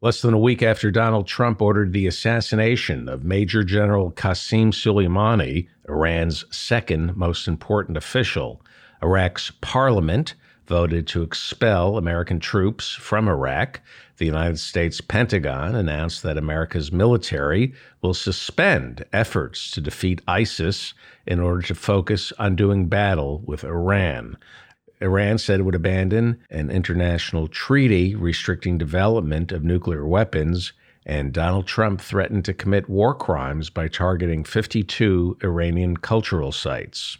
Less than a week after Donald Trump ordered the assassination of Major General Qasem Soleimani, Iran's second most important official, Iraq's parliament voted to expel American troops from Iraq. The United States Pentagon announced that America's military will suspend efforts to defeat ISIS in order to focus on doing battle with Iran. Iran said it would abandon an international treaty restricting development of nuclear weapons, and Donald Trump threatened to commit war crimes by targeting 52 Iranian cultural sites.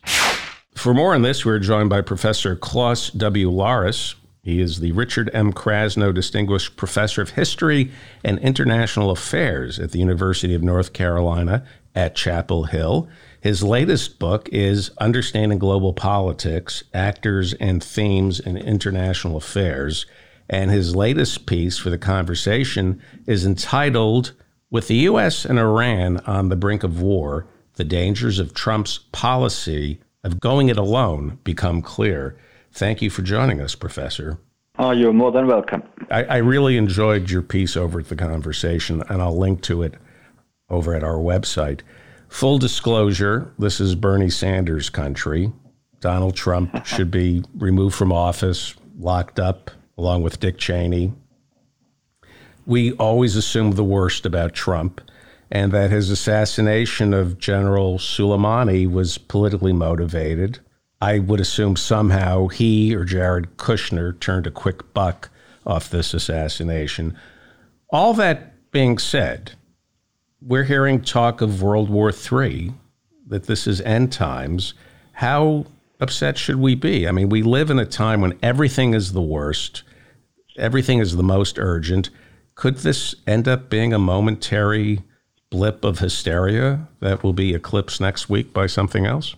For more on this, we're joined by Professor Klaus W. Larres. He is the Richard M. Krasno Distinguished Professor of History and International Affairs at the University of North Carolina at Chapel Hill. His latest book is Understanding Global Politics Actors and Themes in International Affairs. And his latest piece for the conversation is entitled With the U.S. and Iran on the Brink of War, the Dangers of Trump's Policy of Going It Alone Become Clear. Thank you for joining us, Professor. Oh, you're more than welcome. I, I really enjoyed your piece over at the conversation, and I'll link to it over at our website. Full disclosure this is Bernie Sanders' country. Donald Trump should be removed from office, locked up, along with Dick Cheney. We always assume the worst about Trump and that his assassination of General Soleimani was politically motivated. I would assume somehow he or Jared Kushner turned a quick buck off this assassination. All that being said, we're hearing talk of World War III, that this is end times. How upset should we be? I mean, we live in a time when everything is the worst, everything is the most urgent. Could this end up being a momentary blip of hysteria that will be eclipsed next week by something else?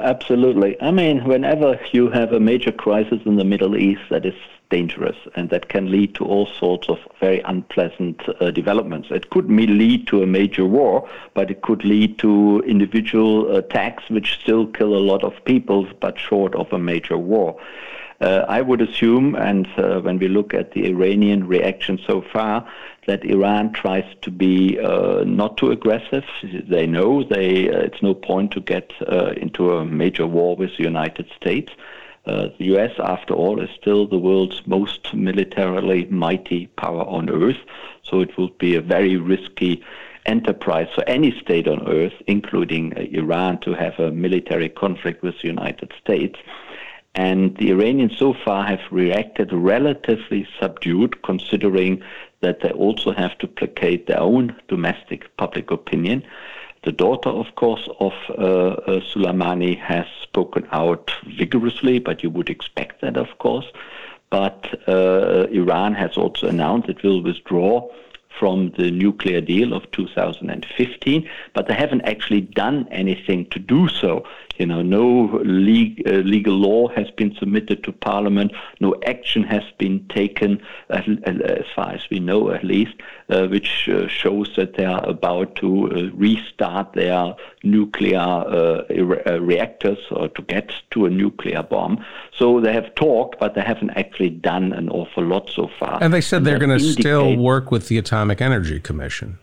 Absolutely. I mean, whenever you have a major crisis in the Middle East that is dangerous and that can lead to all sorts of very unpleasant uh, developments. It could lead to a major war, but it could lead to individual attacks which still kill a lot of people, but short of a major war. Uh, I would assume, and uh, when we look at the Iranian reaction so far, that Iran tries to be uh, not too aggressive. They know they, uh, it's no point to get uh, into a major war with the United States. Uh, the US, after all, is still the world's most militarily mighty power on earth, so it will be a very risky enterprise for any state on earth, including uh, Iran, to have a military conflict with the United States. And the Iranians so far have reacted relatively subdued, considering that they also have to placate their own domestic public opinion. The daughter, of course, of uh, uh, Soleimani has spoken out vigorously, but you would expect that, of course. But uh, Iran has also announced it will withdraw from the nuclear deal of 2015, but they haven't actually done anything to do so. You know, no legal, uh, legal law has been submitted to Parliament. No action has been taken, uh, as far as we know, at least, uh, which uh, shows that they are about to uh, restart their nuclear uh, reactors or to get to a nuclear bomb. So they have talked, but they haven't actually done an awful lot so far. And they said and they're going to still work with the Atomic Energy Commission.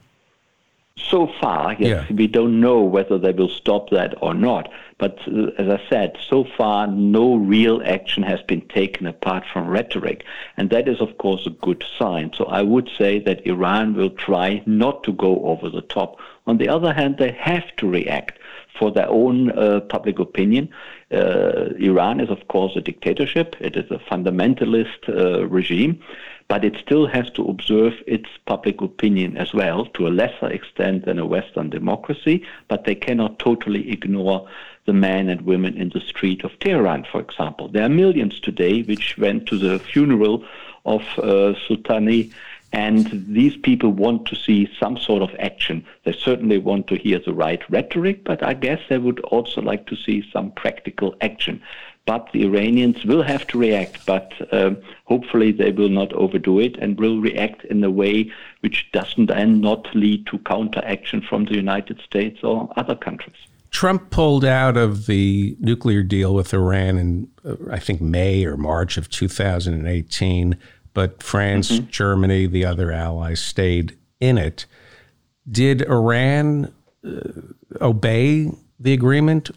So far, yes, yeah. we don't know whether they will stop that or not. But uh, as I said, so far, no real action has been taken apart from rhetoric. And that is, of course, a good sign. So I would say that Iran will try not to go over the top. On the other hand, they have to react for their own uh, public opinion. Uh, Iran is, of course, a dictatorship, it is a fundamentalist uh, regime but it still has to observe its public opinion as well, to a lesser extent than a Western democracy, but they cannot totally ignore the men and women in the street of Tehran, for example. There are millions today which went to the funeral of uh, Sultani, and these people want to see some sort of action. They certainly want to hear the right rhetoric, but I guess they would also like to see some practical action but the Iranians will have to react, but um, hopefully they will not overdo it and will react in a way which doesn't then not lead to counteraction from the United States or other countries. Trump pulled out of the nuclear deal with Iran in, uh, I think, May or March of 2018. but France, mm-hmm. Germany, the other allies stayed in it. Did Iran uh, obey the agreement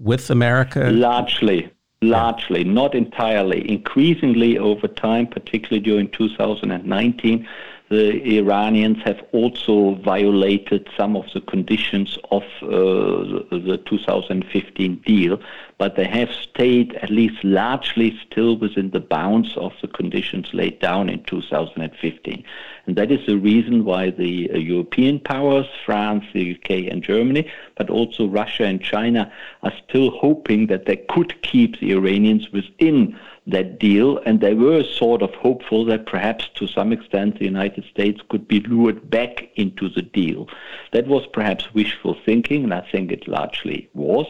with America? Largely. Largely, not entirely. Increasingly over time, particularly during 2019, the Iranians have also violated some of the conditions of uh, the 2015 deal, but they have stayed at least largely still within the bounds of the conditions laid down in 2015. And that is the reason why the uh, European powers, France, the UK, and Germany, but also Russia and China, are still hoping that they could keep the Iranians within that deal, and they were sort of hopeful that perhaps to some extent the United States could be lured back into the deal. That was perhaps wishful thinking, and I think it largely was.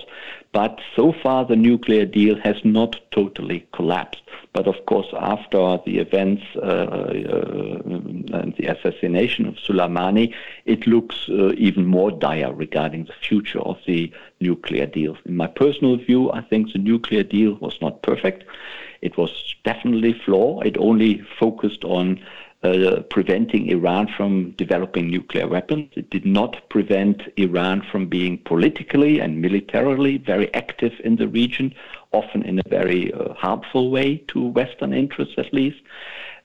But so far, the nuclear deal has not totally collapsed. But of course, after the events uh, uh, and the assassination of Soleimani, it looks uh, even more dire regarding the future of the nuclear deal. In my personal view, I think the nuclear deal was not perfect. It was definitely flawed. It only focused on uh, preventing Iran from developing nuclear weapons. It did not prevent Iran from being politically and militarily very active in the region, often in a very uh, harmful way to Western interests at least.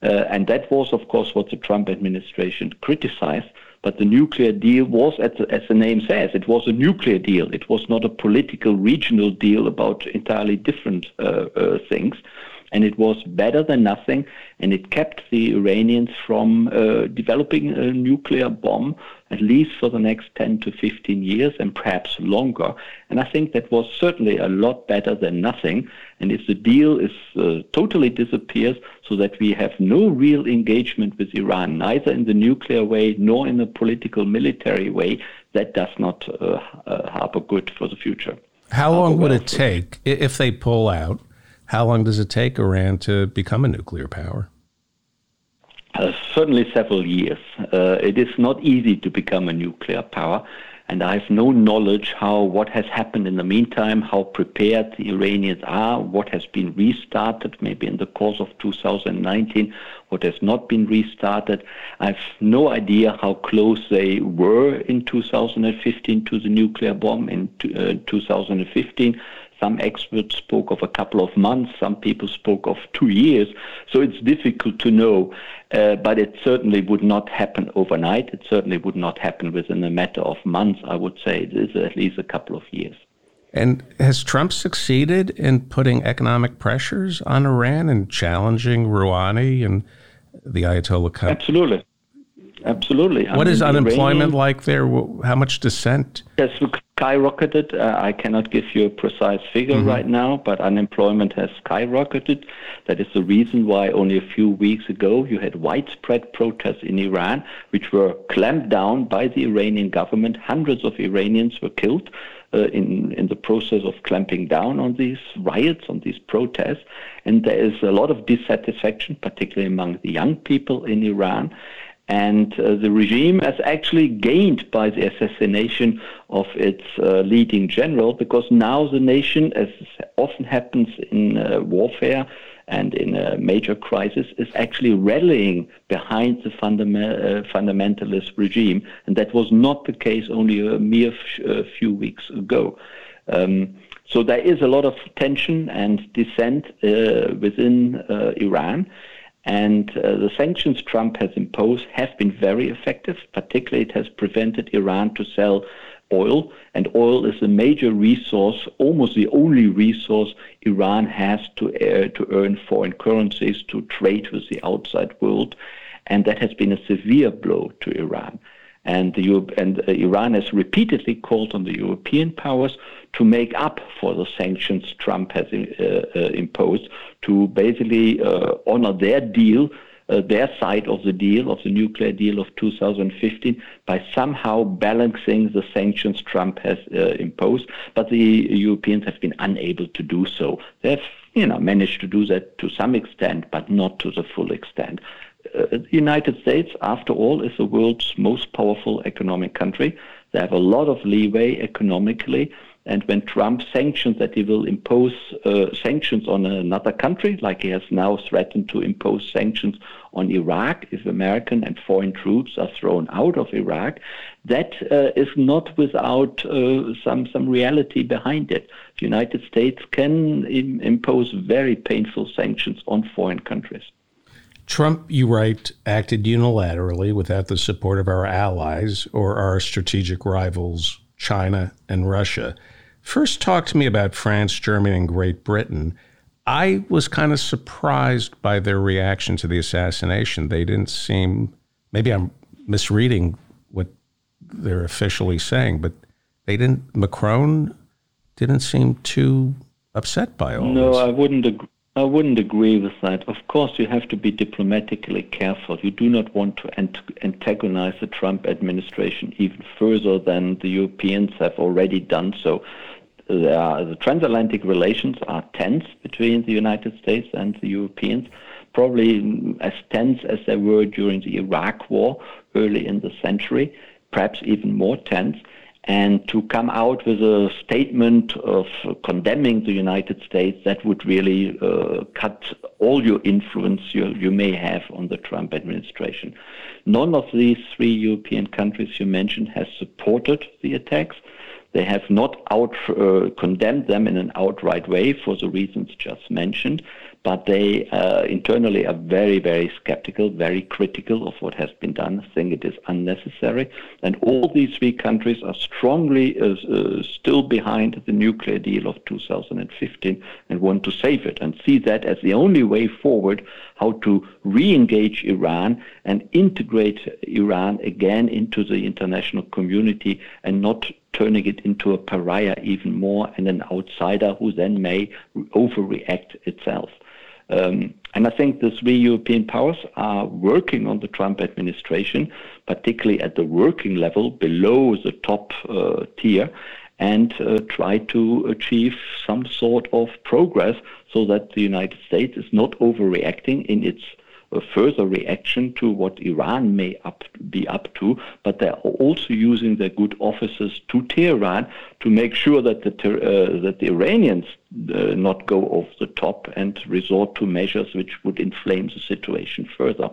Uh, and that was, of course, what the Trump administration criticized. But the nuclear deal was, as the, name says, it was a nuclear deal. It was not a political regional deal about entirely different uh, uh, things and it was better than nothing, and it kept the Iranians from uh, developing a nuclear bomb at least for the next 10 to 15 years and perhaps longer. And I think that was certainly a lot better than nothing. And if the deal is uh, totally disappears, so that we have no real engagement with Iran, neither in the nuclear way nor in the political military way, that does not uh, uh harbor good for the future. How long would it take if they pull out? How long does it take Iran to become a nuclear power? Uh, certainly several years. Uh, it is not easy to become a nuclear power, and I have no knowledge how what has happened in the meantime, how prepared the Iranians are, what has been restarted, maybe in the course of 2019, what has not been restarted. I have no idea how close they were in 2015 to the nuclear bomb in uh, 2015. Some experts spoke of a couple of months, some people spoke of two years. So it's difficult to know, uh, but it certainly would not happen overnight. It certainly would not happen within a matter of months, I would say. It is at least a couple of years. And has Trump succeeded in putting economic pressures on Iran and challenging Rouhani and the Ayatollah? Absolutely. Absolutely. What I is unemployment Iranian, like there? How much dissent? Has skyrocketed. Uh, I cannot give you a precise figure mm-hmm. right now, but unemployment has skyrocketed. That is the reason why only a few weeks ago you had widespread protests in Iran, which were clamped down by the Iranian government. Hundreds of Iranians were killed. Uh, in, in the process of clamping down on these riots, on these protests. And there is a lot of dissatisfaction, particularly among the young people in Iran. And uh, the regime has actually gained by the assassination of its uh, leading general because now the nation, as often happens in uh, warfare and in a major crisis, is actually rallying behind the fundam- uh, fundamentalist regime. And that was not the case only a mere f- few weeks ago. Um, so there is a lot of tension and dissent uh, within uh, Iran. And uh, the sanctions Trump has imposed have been very effective. Particularly, it has prevented Iran to sell oil, and oil is a major resource, almost the only resource Iran has to, uh, to earn foreign currencies, to trade with the outside world. And that has been a severe blow to Iran. And, and uh, Iran has repeatedly called on the European powers to make up for the sanctions Trump has uh, uh, imposed, to basically uh, honor their deal, uh, their side of the deal, of the nuclear deal of 2015, by somehow balancing the sanctions Trump has uh, imposed. But the Europeans have been unable to do so. They've you know, managed to do that to some extent, but not to the full extent. Uh, the United States, after all, is the world's most powerful economic country. They have a lot of leeway economically And when Trump sanctions that he will impose uh, sanctions on another country, like he has now threatened to impose sanctions on Iraq if American and foreign troops are thrown out of Iraq, that uh, is not without uh, some some reality behind it. The United States can Im- impose very painful sanctions on foreign countries. Trump, you write, acted unilaterally without the support of our allies or our strategic rivals, China and Russia. First, talk to me about France, Germany, and Great Britain. I was kind of surprised by their reaction to the assassination. They didn't seem, maybe I'm misreading what they're officially saying, but they didn't, Macron didn't seem too upset by all no, this. No, I wouldn't agree. I wouldn't agree with that. Of course, you have to be diplomatically careful. You do not want to antagonize the Trump administration even further than the Europeans have already done so. Are, uh, the transatlantic relations are tense between the United States and the Europeans, probably as tense as they were during the Iraq War early in the century, perhaps even more tense and to come out with a statement of condemning the United States, that would really uh, cut all your influence you, you may have on the Trump administration. None of these three European countries you mentioned has supported the attacks. They have not out uh, condemned them in an outright way for the reasons just mentioned, but they uh, internally are very, very skeptical, very critical of what has been done, think it is unnecessary. And all these three countries are strongly uh, uh, still behind the nuclear deal of 2015 and want to save it and see that as the only way forward how to re-engage Iran and integrate Iran again into the international community and not turning it into a pariah even more and an outsider who then may overreact itself. Um, and I think the three European powers are working on the Trump administration, particularly at the working level below the top uh, tier, and uh, try to achieve some sort of progress so that the United States is not overreacting in its a further reaction to what Iran may up, be up to, but they're also using their good offices to Tehran to make sure that the, uh, that the Iranians uh, not go off the top and resort to measures which would inflame the situation further.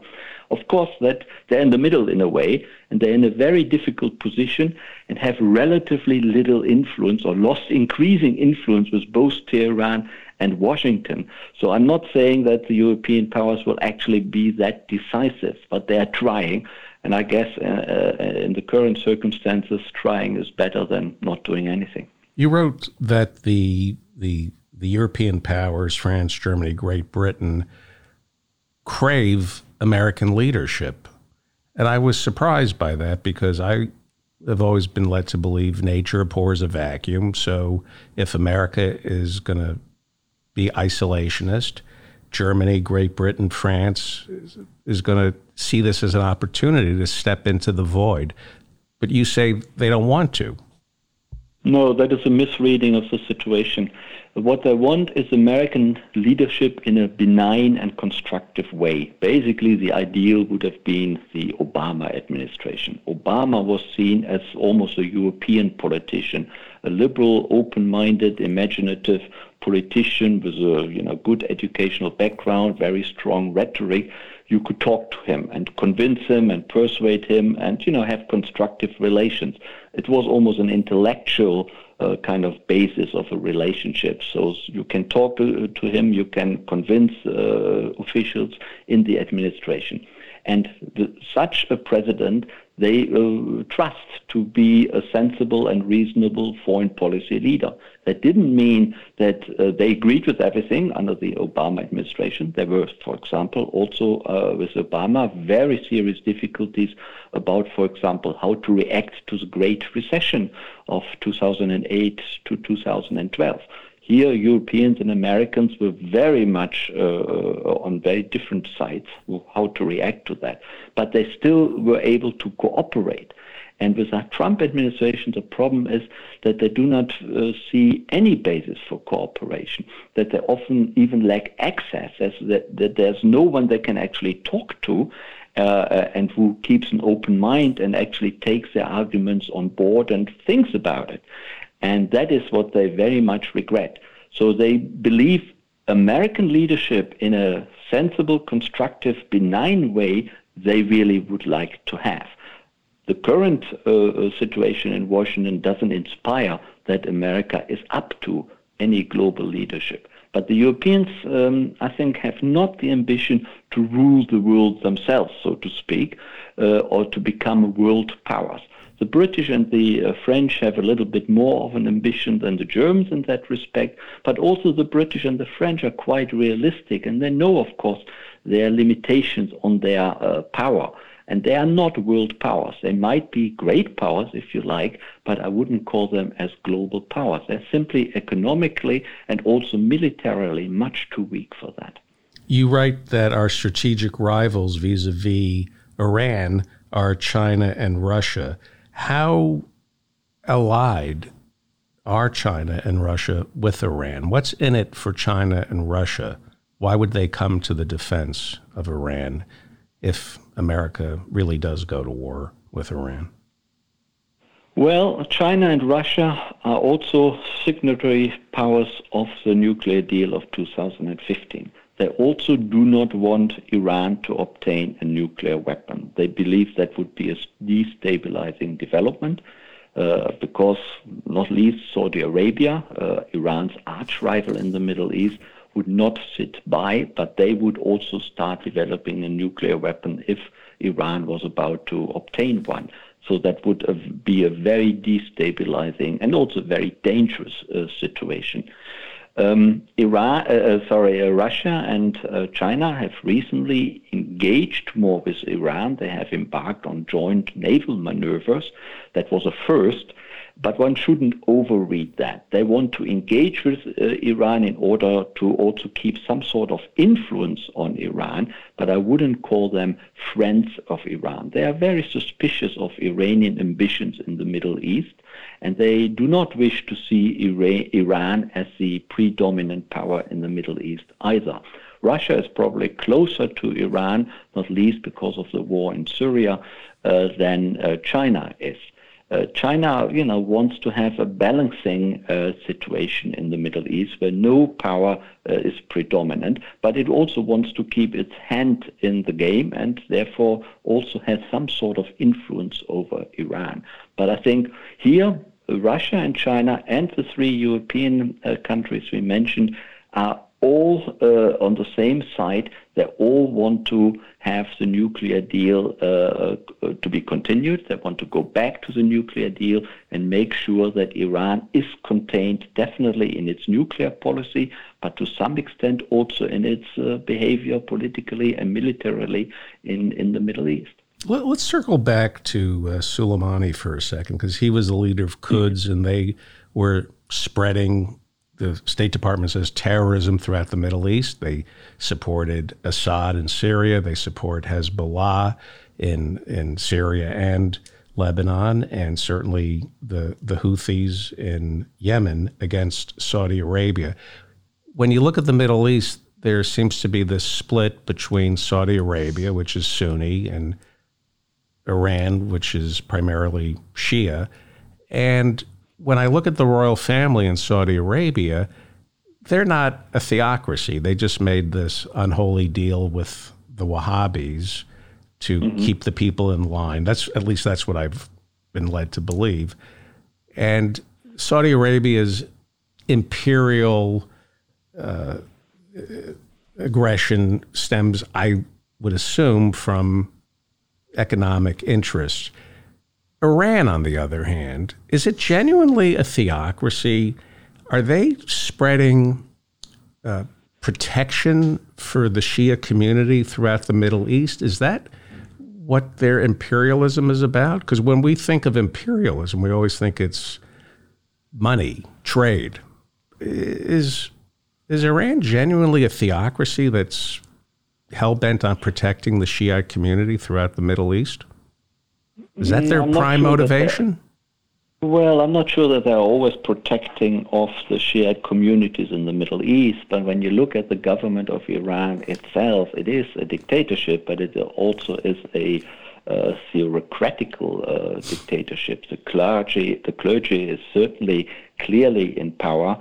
Of course, that they're in the middle in a way, and they're in a very difficult position and have relatively little influence or lost increasing influence with both Tehran and Washington. So I'm not saying that the European powers will actually be that decisive, but they are trying. And I guess uh, uh, in the current circumstances, trying is better than not doing anything. You wrote that the the the European powers, France, Germany, Great Britain, crave American leadership. And I was surprised by that because I have always been led to believe nature abhors a vacuum. So if America is going to be isolationist. Germany, Great Britain, France is, going to see this as an opportunity to step into the void. But you say they don't want to. No, that is a misreading of the situation. What they want is American leadership in a benign and constructive way. Basically, the ideal would have been the Obama administration. Obama was seen as almost a European politician, a liberal, open minded, imaginative politician with a you know, good educational background, very strong rhetoric. You could talk to him and convince him and persuade him and you know have constructive relations. It was almost an intellectual uh, kind of basis of a relationship. So you can talk to, to him, you can convince uh, officials in the administration. And the, such a president they uh, trust to be a sensible and reasonable foreign policy leader. That didn't mean that uh, they agreed with everything under the Obama administration. There were, for example, also uh, with Obama, very serious difficulties about, for example, how to react to the Great Recession of 2008 to 2012. Here, Europeans and Americans were very much uh, on very different sides how to react to that. But they still were able to cooperate. And with the Trump administration, the problem is that they do not uh, see any basis for cooperation, that they often even lack access, that, that there's no one they can actually talk to uh, uh and who keeps an open mind and actually takes their arguments on board and thinks about it. And that is what they very much regret. So they believe American leadership in a sensible, constructive, benign way they really would like to have. The current uh, uh, situation in Washington doesn't inspire that America is up to any global leadership. But the Europeans, um, I think, have not the ambition to rule the world themselves, so to speak, uh, or to become world powers. The British and the uh, French have a little bit more of an ambition than the Germans in that respect, but also the British and the French are quite realistic, and they know, of course, their limitations on their uh, power. And they are not world powers. They might be great powers, if you like, but I wouldn't call them as global powers. They're simply economically and also militarily much too weak for that. You write that our strategic rivals vis a vis Iran are China and Russia. How allied are China and Russia with Iran? What's in it for China and Russia? Why would they come to the defense of Iran if America really does go to war with Iran? Well, China and Russia are also signatory powers of the nuclear deal of 2015. They also do not want Iran to obtain a nuclear weapon. They believe that would be a destabilizing development uh, because, not least, Saudi Arabia, uh, Iran's arch rival in the Middle East, would not sit by, but they would also start developing a nuclear weapon if Iran was about to obtain one. So that would uh, be a very destabilizing and also very dangerous uh, situation. Um, Iran, uh, uh, sorry, uh, Russia and uh, China have recently engaged more with Iran. They have embarked on joint naval maneuvers. That was a first, but one shouldn't overread that. They want to engage with uh, Iran in order to also keep some sort of influence on Iran, but I wouldn't call them friends of Iran. They are very suspicious of Iranian ambitions in the Middle East and they do not wish to see Iran as the predominant power in the Middle East either. Russia is probably closer to Iran, not least because of the war in Syria, uh, than uh, China is. Uh, China, you know, wants to have a balancing uh, situation in the Middle East where no power uh, is predominant, but it also wants to keep its hand in the game and therefore also has some sort of influence over Iran. But I think here Russia and China and the three European uh, countries we mentioned are all uh, on the same side. They all want to have the nuclear deal uh, uh, to be continued. They want to go back to the nuclear deal and make sure that Iran is contained definitely in its nuclear policy, but to some extent also in its uh, behavior politically and militarily in, in the Middle East. Let, us circle back to uh, Soleimani for a second, because he was the leader of Quds, mm-hmm. and they were spreading the State Department says terrorism throughout the Middle East. They supported Assad in Syria. They support Hezbollah in in Syria and Lebanon, and certainly the the Houthis in Yemen against Saudi Arabia. When you look at the Middle East, there seems to be this split between Saudi Arabia, which is Sunni, and Iran, which is primarily Shia. And when I look at the royal family in Saudi Arabia, they're not a theocracy. They just made this unholy deal with the Wahhabis to mm-hmm. keep the people in line. That's at least that's what I've been led to believe. And Saudi Arabia's imperial uh, aggression stems, I would assume, from economic interests. Iran, on the other hand, is it genuinely a theocracy? Are they spreading uh, protection for the Shia community throughout the Middle East? Is that what their imperialism is about? Because when we think of imperialism, we always think it's money, trade. Is is Iran genuinely a theocracy that's hell bent on protecting the Shiite community throughout the Middle East? Is that their mm, prime sure motivation? Well, I'm not sure that they're always protecting of the Shiite communities in the Middle East, but when you look at the government of Iran itself, it is a dictatorship, but it also is a uh, theocratical uh, dictatorship. The clergy, the clergy is certainly clearly in power.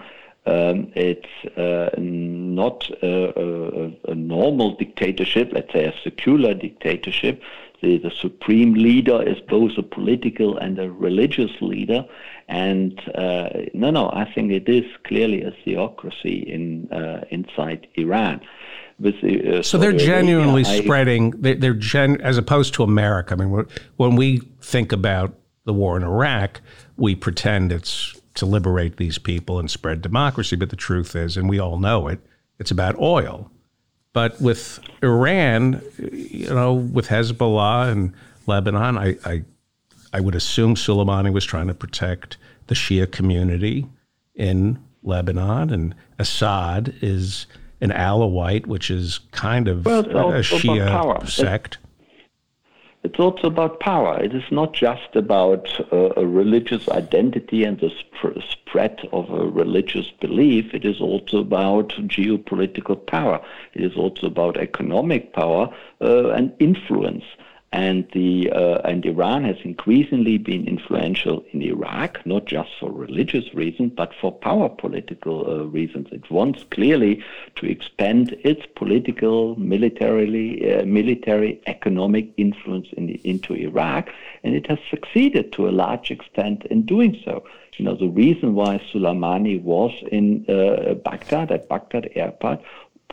Um, it's uh, not a, a, a, normal dictatorship, let's say a secular dictatorship. The, the, supreme leader is both a political and a religious leader. And uh, no, no, I think it is clearly a theocracy in uh, inside Iran. The, uh, so they're genuinely Arabia, spreading. They're, they're gen, as opposed to America. I mean, when we think about the war in Iraq, we pretend it's to liberate these people and spread democracy. But the truth is, and we all know it, it's about oil. But with Iran, you know, with Hezbollah and Lebanon, I, I, I would assume Soleimani was trying to protect the Shia community in Lebanon, and Assad is an Alawite, which is kind of well, a Shia sect. It's also about power. It is not just about uh, a religious identity and the sp- spread of a religious belief. It is also about geopolitical power. It is also about economic power uh, and influence and the uh, and Iran has increasingly been influential in Iraq, not just for religious reasons, but for power political uh, reasons. It wants clearly to expand its political, militarily, uh, military, economic influence in the, into Iraq, and it has succeeded to a large extent in doing so. You know, the reason why Soleimani was in uh, Baghdad at Baghdad airport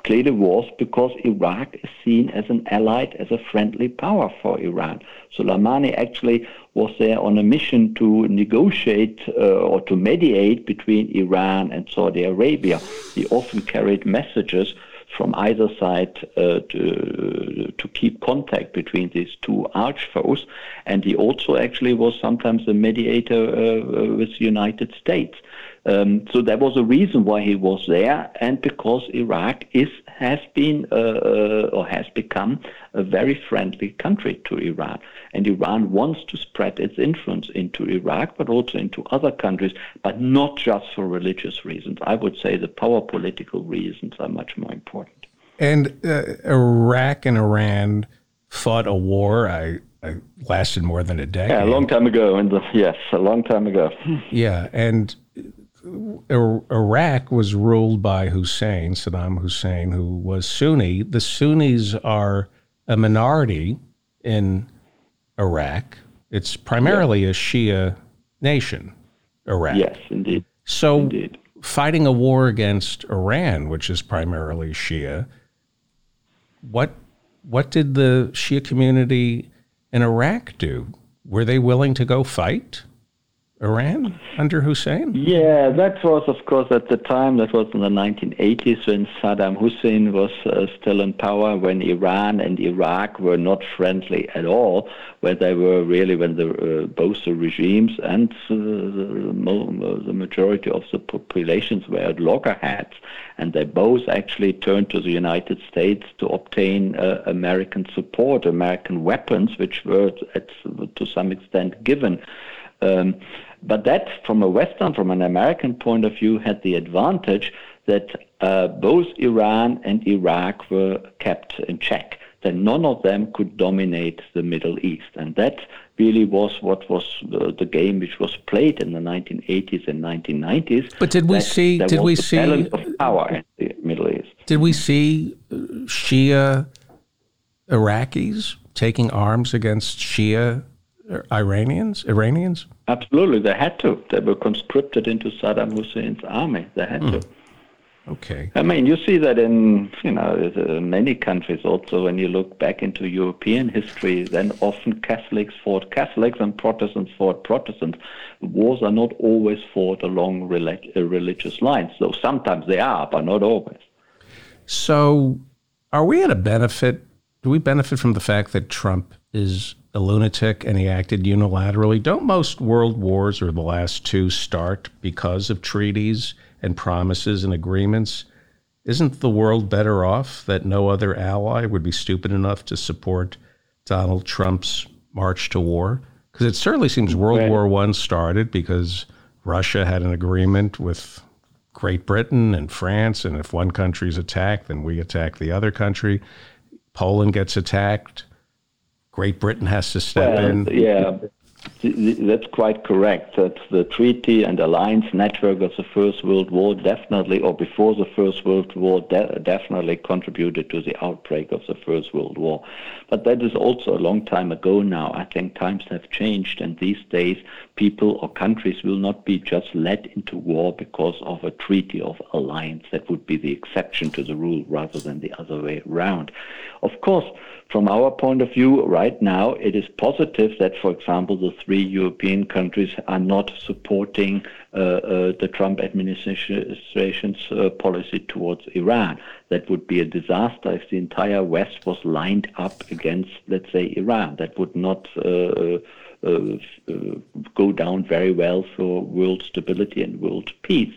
clearly was because Iraq is seen as an allied, as a friendly power for Iran. Soleimani actually was there on a mission to negotiate uh, or to mediate between Iran and Saudi Arabia. He often carried messages from either side uh, to, to keep contact between these two arch foes. And he also actually was sometimes a mediator uh, with the United States. Um, so that was a reason why he was there, and because Iraq is has been uh, uh, or has become a very friendly country to Iran, and Iran wants to spread its influence into Iraq, but also into other countries, but not just for religious reasons. I would say the power political reasons are much more important. And uh, Iraq and Iran fought a war. I lasted more than a decade. Yeah, a long time ago. And yes, a long time ago. yeah, and Iraq was ruled by Hussein, Saddam Hussein, who was Sunni. The Sunnis are a minority in Iraq. It's primarily a Shia nation, Iraq. Yes, indeed. So, indeed. fighting a war against Iran, which is primarily Shia, what what did the Shia community in Iraq do? Were they willing to go fight? Iran under Hussein? Yeah, that was, of course, at the time, that was in the 1980s when Saddam Hussein was uh, still in power, when Iran and Iraq were not friendly at all, when they were really, when the, uh, both the regimes and uh, the, the majority of the populations were at loggerheads. And they both actually turned to the United States to obtain uh, American support, American weapons, which were at, to some extent given. Um, but that, from a Western, from an American point of view, had the advantage that uh, both Iran and Iraq were kept in check. That none of them could dominate the Middle East, and that really was what was the, the game which was played in the 1980s and 1990s. But did we see? Did we see balance of power in the Middle East? Did we see uh, Shia Iraqis taking arms against Shia Iranians? Iranians? Absolutely, they had to. They were conscripted into Saddam Hussein's army. They had mm. to. Okay. I mean, you see that in you know many countries also. When you look back into European history, then often Catholics fought Catholics and Protestants fought Protestants. Wars are not always fought along uh, religious lines, though sometimes they are, but not always. So, are we at a benefit? Do we benefit from the fact that Trump is a lunatic and he acted unilaterally. Don't most world wars or the last two start because of treaties and promises and agreements? Isn't the world better off that no other ally would be stupid enough to support Donald Trump's march to war? Because it certainly seems World War One started because Russia had an agreement with Great Britain and France, and if one country's attacked, then we attack the other country. Poland gets attacked Great Britain has to step well, in. Yeah, that's quite correct. That the treaty and alliance network of the First World War definitely, or before the First World War, de- definitely contributed to the outbreak of the First World War. But that is also a long time ago now. I think times have changed, and these days, people or countries will not be just led into war because of a treaty of alliance. That would be the exception to the rule rather than the other way around. Of course, from our point of view, right now, it is positive that, for example, the three European countries are not supporting uh, uh, the Trump administration's uh, policy towards Iran. That would be a disaster if the entire West was lined up against, let's say, Iran. That would not uh, uh, go down very well for world stability and world peace.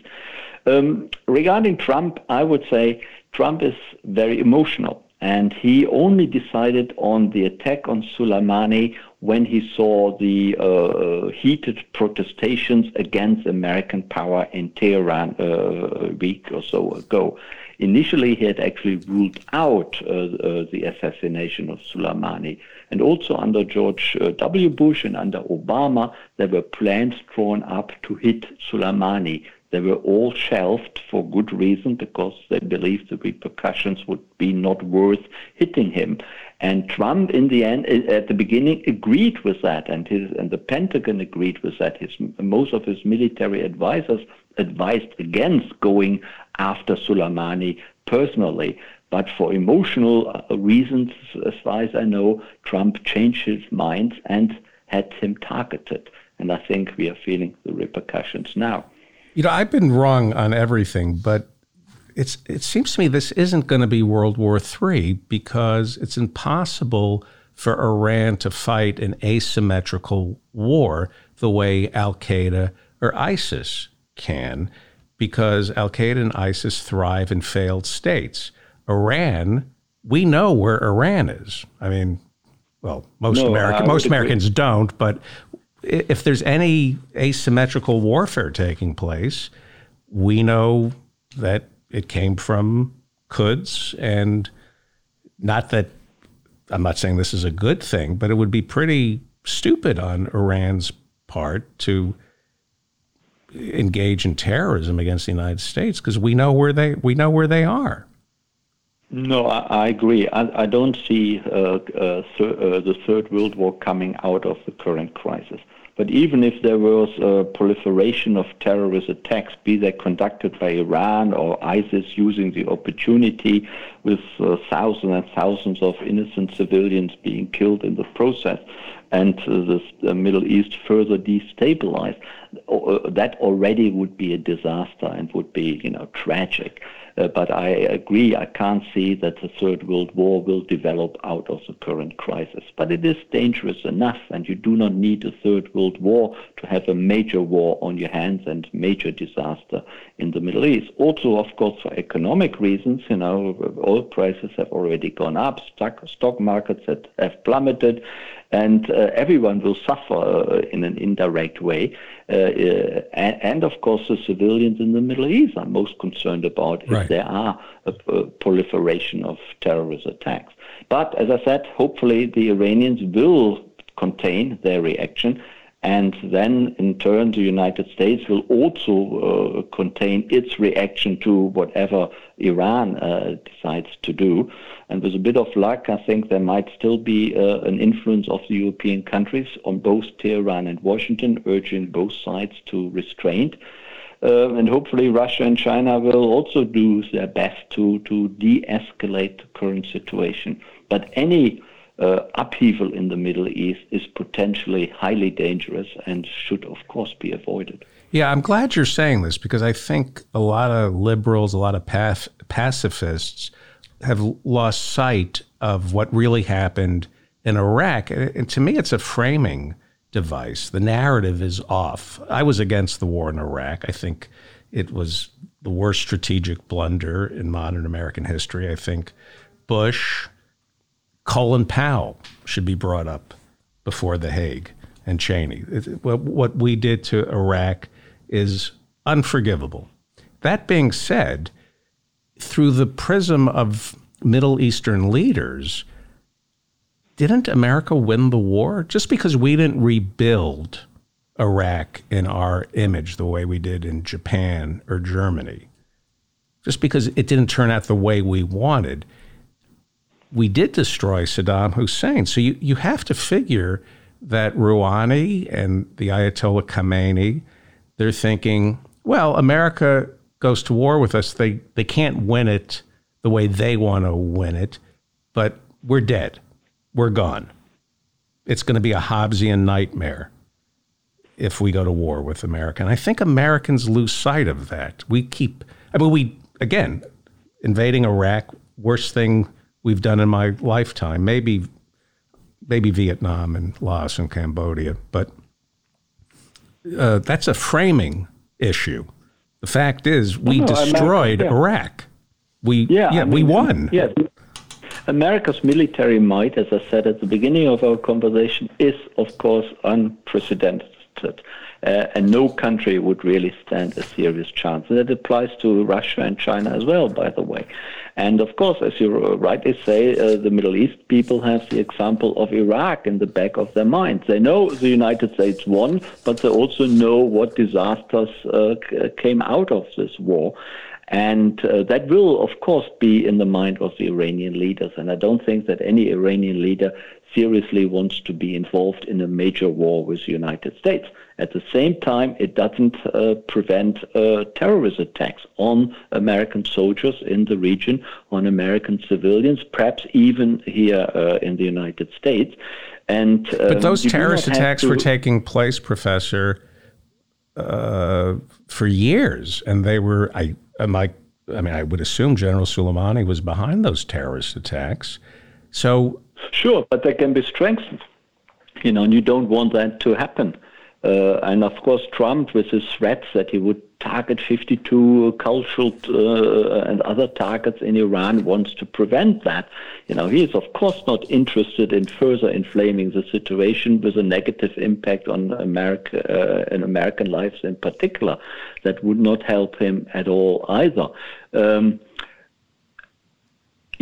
Um, regarding Trump, I would say Trump is very emotional. And he only decided on the attack on Soleimani when he saw the uh, heated protestations against American power in Tehran uh, a week or so ago. Initially, he had actually ruled out uh, uh the assassination of Soleimani. And also under George uh, W. Bush and under Obama, there were plans drawn up to hit Soleimani. They were all shelved for good reason because they believed the repercussions would be not worth hitting him. And Trump, in the end, at the beginning, agreed with that, and his and the Pentagon agreed with that. His most of his military advisors advised against going after Soleimani personally. But for emotional uh, reasons, as far as I know, Trump changed his mind and had him targeted. And I think we are feeling the repercussions now. You know, I've been wrong on everything, but it's it seems to me this isn't going to be World War III because it's impossible for Iran to fight an asymmetrical war the way Al Qaeda or ISIS can, because Al Qaeda and ISIS thrive in failed states. Iran, we know where Iran is. I mean, well, most no, American, most Americans agree. don't, but if there's any asymmetrical warfare taking place, we know that it came from Quds, and not that I'm not saying this is a good thing, but it would be pretty stupid on Iran's part to engage in terrorism against the United States because we know where they we know where they are. No, I, I agree. I, I, don't see uh, uh, uh, the Third World War coming out of the current crisis. But even if there was a proliferation of terrorist attacks, be they conducted by Iran or ISIS using the opportunity with uh, thousands and thousands of innocent civilians being killed in the process, and uh, the Middle East further destabilized, uh, that already would be a disaster and would be, you know, tragic. Uh, but I agree, I can't see that the Third World War will develop out of the current crisis. But it is dangerous enough, and you do not need a Third World War to have a major war on your hands and major disaster in the Middle East. Also, of course, for economic reasons, you know, oil prices have already gone up, stock, stock markets have plummeted, and uh, everyone will suffer uh, in an indirect way. Uh, uh, and, and, of course, the civilians in the Middle East are most concerned about right. if there are a, a, proliferation of terrorist attacks. But as I said, hopefully the Iranians will contain their reaction and then, in turn, the United States will also uh, contain its reaction to whatever Iran uh, decides to do. And with a bit of luck, I think there might still be uh, an influence of the European countries on both Tehran and Washington, urging both sides to restraint. Uh, and hopefully, Russia and China will also do their best to, to de escalate the current situation. But any uh, upheaval in the Middle East is potentially highly dangerous and should, of course, be avoided. Yeah, I'm glad you're saying this because I think a lot of liberals, a lot of pacifists have lost sight of what really happened in Iraq. And to me, it's a framing device. The narrative is off. I was against the war in Iraq. I think it was the worst strategic blunder in modern American history. I think Bush Colin Powell should be brought up before The Hague and Cheney. What we did to Iraq is unforgivable. That being said, through the prism of Middle Eastern leaders, didn't America win the war? Just because we didn't rebuild Iraq in our image the way we did in Japan or Germany, just because it didn't turn out the way we wanted, we did destroy Saddam Hussein. So you, you have to figure that Rouhani and the Ayatollah Khamenei, they're thinking, well, America goes to war with us. They, they can't win it the way they want to win it, but we're dead. We're gone. It's going to be a Hobbesian nightmare if we go to war with America. And I think Americans lose sight of that. We keep, I mean, we, again, invading Iraq, worst thing we've done in my lifetime. Maybe, maybe Vietnam and Laos and Cambodia, but uh, that's a framing issue. The fact is, we no, destroyed America, yeah. Iraq. We yeah, yeah I mean, we won. Yes. America's military might, as I said at the beginning of our conversation, is of course unprecedented. Uh, and no country would really stand a serious chance. And that applies to Russia and China as well, by the way. And of course, as you rightly say, uh, the Middle East people have the example of Iraq in the back of their minds. They know the United States won, but they also know what disasters uh, came out of this war. And uh, that will, of course, be in the mind of the Iranian leaders. And I don't think that any Iranian leader seriously wants to be involved in a major war with the United States. At the same time, it doesn't uh, prevent uh, terrorist attacks on American soldiers in the region, on American civilians, perhaps even here uh, in the United States. And um, but those terrorist attacks to... were taking place, Professor, uh, for years, and they were. I am I. I mean, I would assume General Soleimani was behind those terrorist attacks. So Sure, but they can be strengthened. You know, and you don't want that to happen. Uh, and of course, Trump, with his threats that he would target 52 cultural uh, and other targets in Iran, wants to prevent that. You know, he is of course not interested in further inflaming the situation with a negative impact on America uh, and American lives in particular. That would not help him at all either. Um,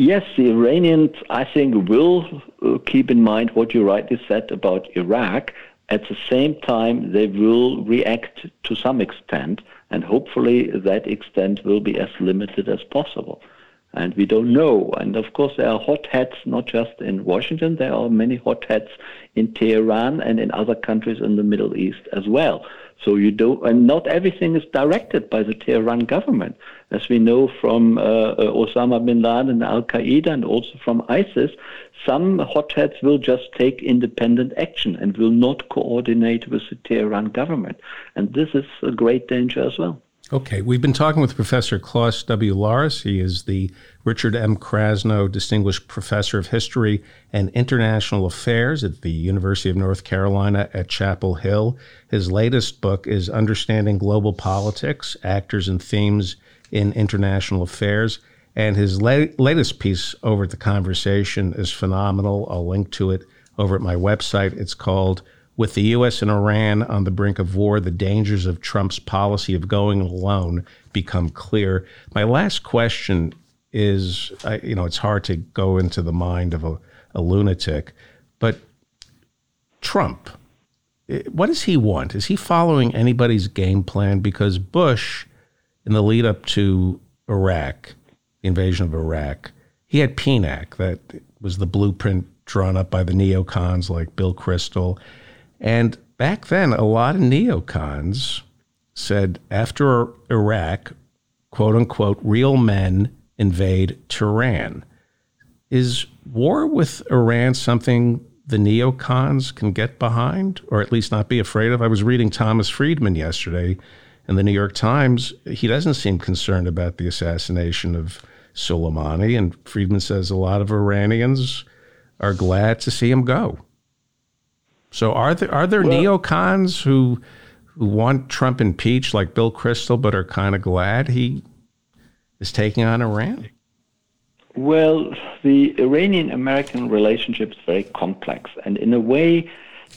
Yes, the Iranians, I think, will uh, keep in mind what you rightly said about Iraq. At the same time, they will react to some extent, and hopefully that extent will be as limited as possible. And we don't know. And of course, there are hotheads not just in Washington, there are many hotheads in Tehran and in other countries in the Middle East as well. So you don't, and not everything is directed by the Tehran government, as we know from uh, uh Osama bin Laden and Al Qaeda, and also from ISIS. Some hotheads will just take independent action and will not coordinate with the Tehran government, and this is a great danger as well. Okay, we've been talking with Professor Klaus W. Larres. He is the Richard M. Krasno Distinguished Professor of History and International Affairs at the University of North Carolina at Chapel Hill. His latest book is Understanding Global Politics Actors and Themes in International Affairs. And his la- latest piece over at The Conversation is phenomenal. I'll link to it over at my website. It's called with the U.S. and Iran on the brink of war, the dangers of Trump's policy of going alone become clear. My last question is you know, it's hard to go into the mind of a, a lunatic, but Trump, eh, what does he want? Is he following anybody's game plan? Because Bush, in the lead up to Iraq, the invasion of Iraq, he had PNAC, that was the blueprint drawn up by the neocons like Bill Kristol. And back then, a lot of neocons said after Iraq, quote unquote, real men invade Tehran. Is war with Iran something the neocons can get behind, or at least not be afraid of? I was reading Thomas Friedman yesterday in the New York Times. He doesn't seem concerned about the assassination of Soleimani, and Friedman says a lot of Iranians are glad to see him go. So are there are there well, neocons who who want Trump impeached like Bill Kristol, but are kind of glad he is taking on Iran? Well, the Iranian American relationship is very complex, and in a way,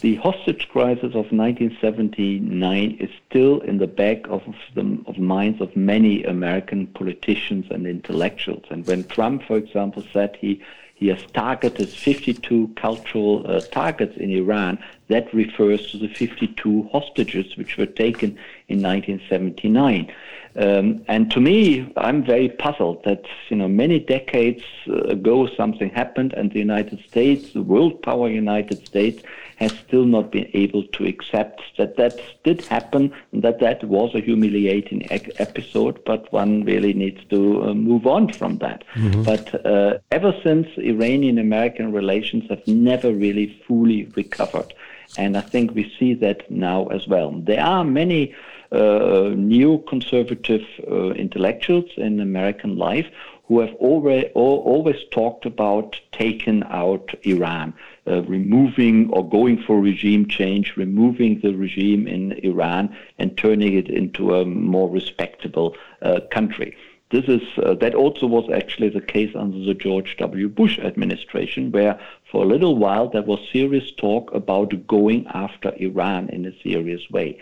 the hostage crisis of 1979 is still in the back of the of minds of many American politicians and intellectuals. And when Trump, for example, said he he has targeted 52 cultural uh, targets in Iran. That refers to the 52 hostages which were taken in 1979. Um, and to me, I'm very puzzled that you know many decades ago something happened, and the United States, the world power United States, has still not been able to accept that that did happen and that that was a humiliating episode. But one really needs to uh, move on from that. Mm-hmm. But uh, ever since, Iranian-American relations have never really fully recovered, and I think we see that now as well. There are many uh, neoconservative uh, intellectuals in American life who have already, always talked about taking out Iran, uh, removing or going for regime change, removing the regime in Iran and turning it into a more respectable uh, country. This is uh, that also was actually the case under the George W. Bush administration, where for a little while there was serious talk about going after Iran in a serious way.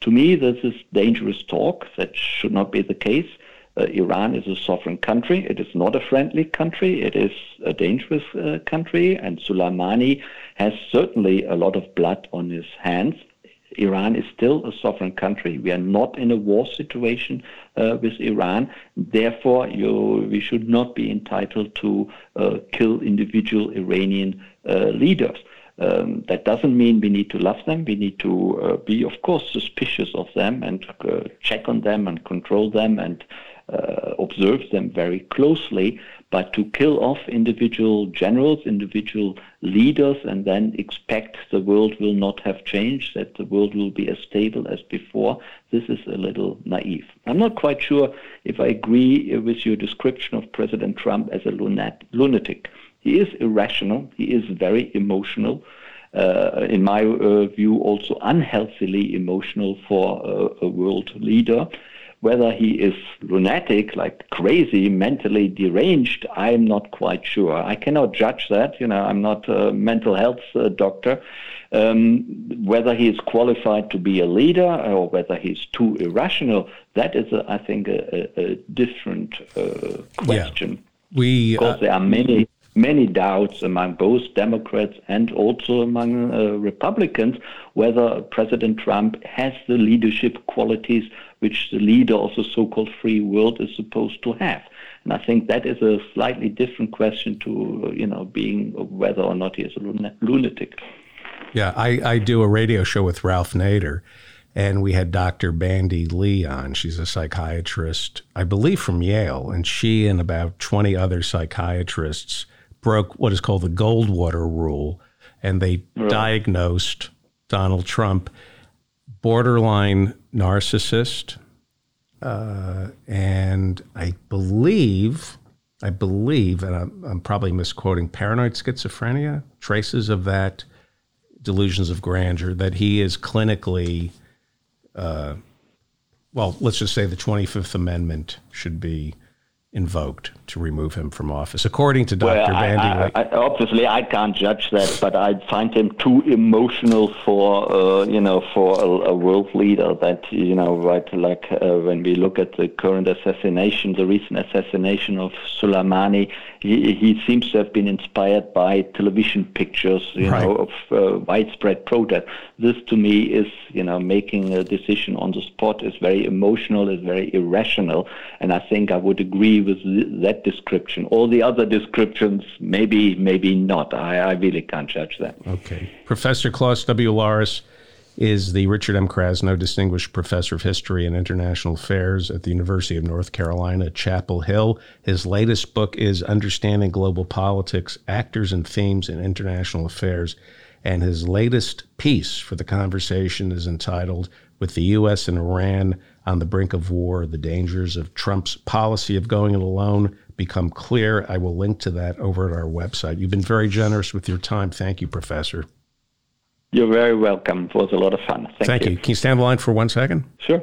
To me, this is dangerous talk. That should not be the case. Uh, Iran is a sovereign country. It is not a friendly country. It is a dangerous uh, country. And Soleimani has certainly a lot of blood on his hands. Iran is still a sovereign country. We are not in a war situation uh, with Iran. Therefore, you, we should not be entitled to uh, kill individual Iranian uh, leaders. Um, that doesn't mean we need to love them. We need to uh, be, of course, suspicious of them and check on them and control them and uh, observe them very closely. But to kill off individual generals, individual leaders, and then expect the world will not have changed, that the world will be as stable as before, this is a little naive. I'm not quite sure if I agree with your description of President Trump as a lunatic. He is irrational. He is very emotional. Uh, in my uh, view, also unhealthily emotional for uh, a world leader. Whether he is lunatic, like crazy, mentally deranged, I'm not quite sure. I cannot judge that. You know, I'm not a mental health uh, doctor. Um, whether he is qualified to be a leader or whether he's too irrational, that is, a, I think, a, a, a different uh, question. Yeah. We, because uh, there are many many doubts among both Democrats and also among uh, Republicans whether President Trump has the leadership qualities which the leader of the so-called free world is supposed to have. And I think that is a slightly different question to, uh, you know, being whether or not he is a lunatic. Yeah, I, I do a radio show with Ralph Nader, and we had Dr. Bandy Lee on. She's a psychiatrist, I believe from Yale, and she and about 20 other psychiatrists broke what is called the Goldwater rule, and they diagnosed Donald Trump borderline narcissist, uh, and I believe, I believe, and I'm, I'm, probably misquoting, paranoid schizophrenia, traces of that, delusions of grandeur, that he is clinically, uh, well, let's just say the 25th Amendment should be invoked to remove him from office, according to Dr. Well, Bandy. I, I, obviously, I can't judge that, but I find him too emotional for uh, you know for a, a, world leader. That you know, right? Like uh, when we look at the current assassination, the recent assassination of Soleimani, he, he seems to have been inspired by television pictures, you right. know, of uh, widespread protest. This, to me, is you know making a decision on the spot is very emotional, is very irrational, and I think I would agree with that description. All the other descriptions, maybe, maybe not. I, I really can't judge that. Okay. Professor Klaus W. Larres is the Richard M. Krasno Distinguished Professor of History and International Affairs at the University of North Carolina, Chapel Hill. His latest book is Understanding Global Politics Actors and Themes in International Affairs. And his latest piece for the conversation is entitled With the U.S. and Iran on the brink of war, the dangers of Trump's policy of going it alone become clear. I will link to that over at our website. You've been very generous with your time. Thank you, Professor. You're very welcome. It was a lot of fun. Thank, Thank you. you. Can you stand the line for one second? Sure.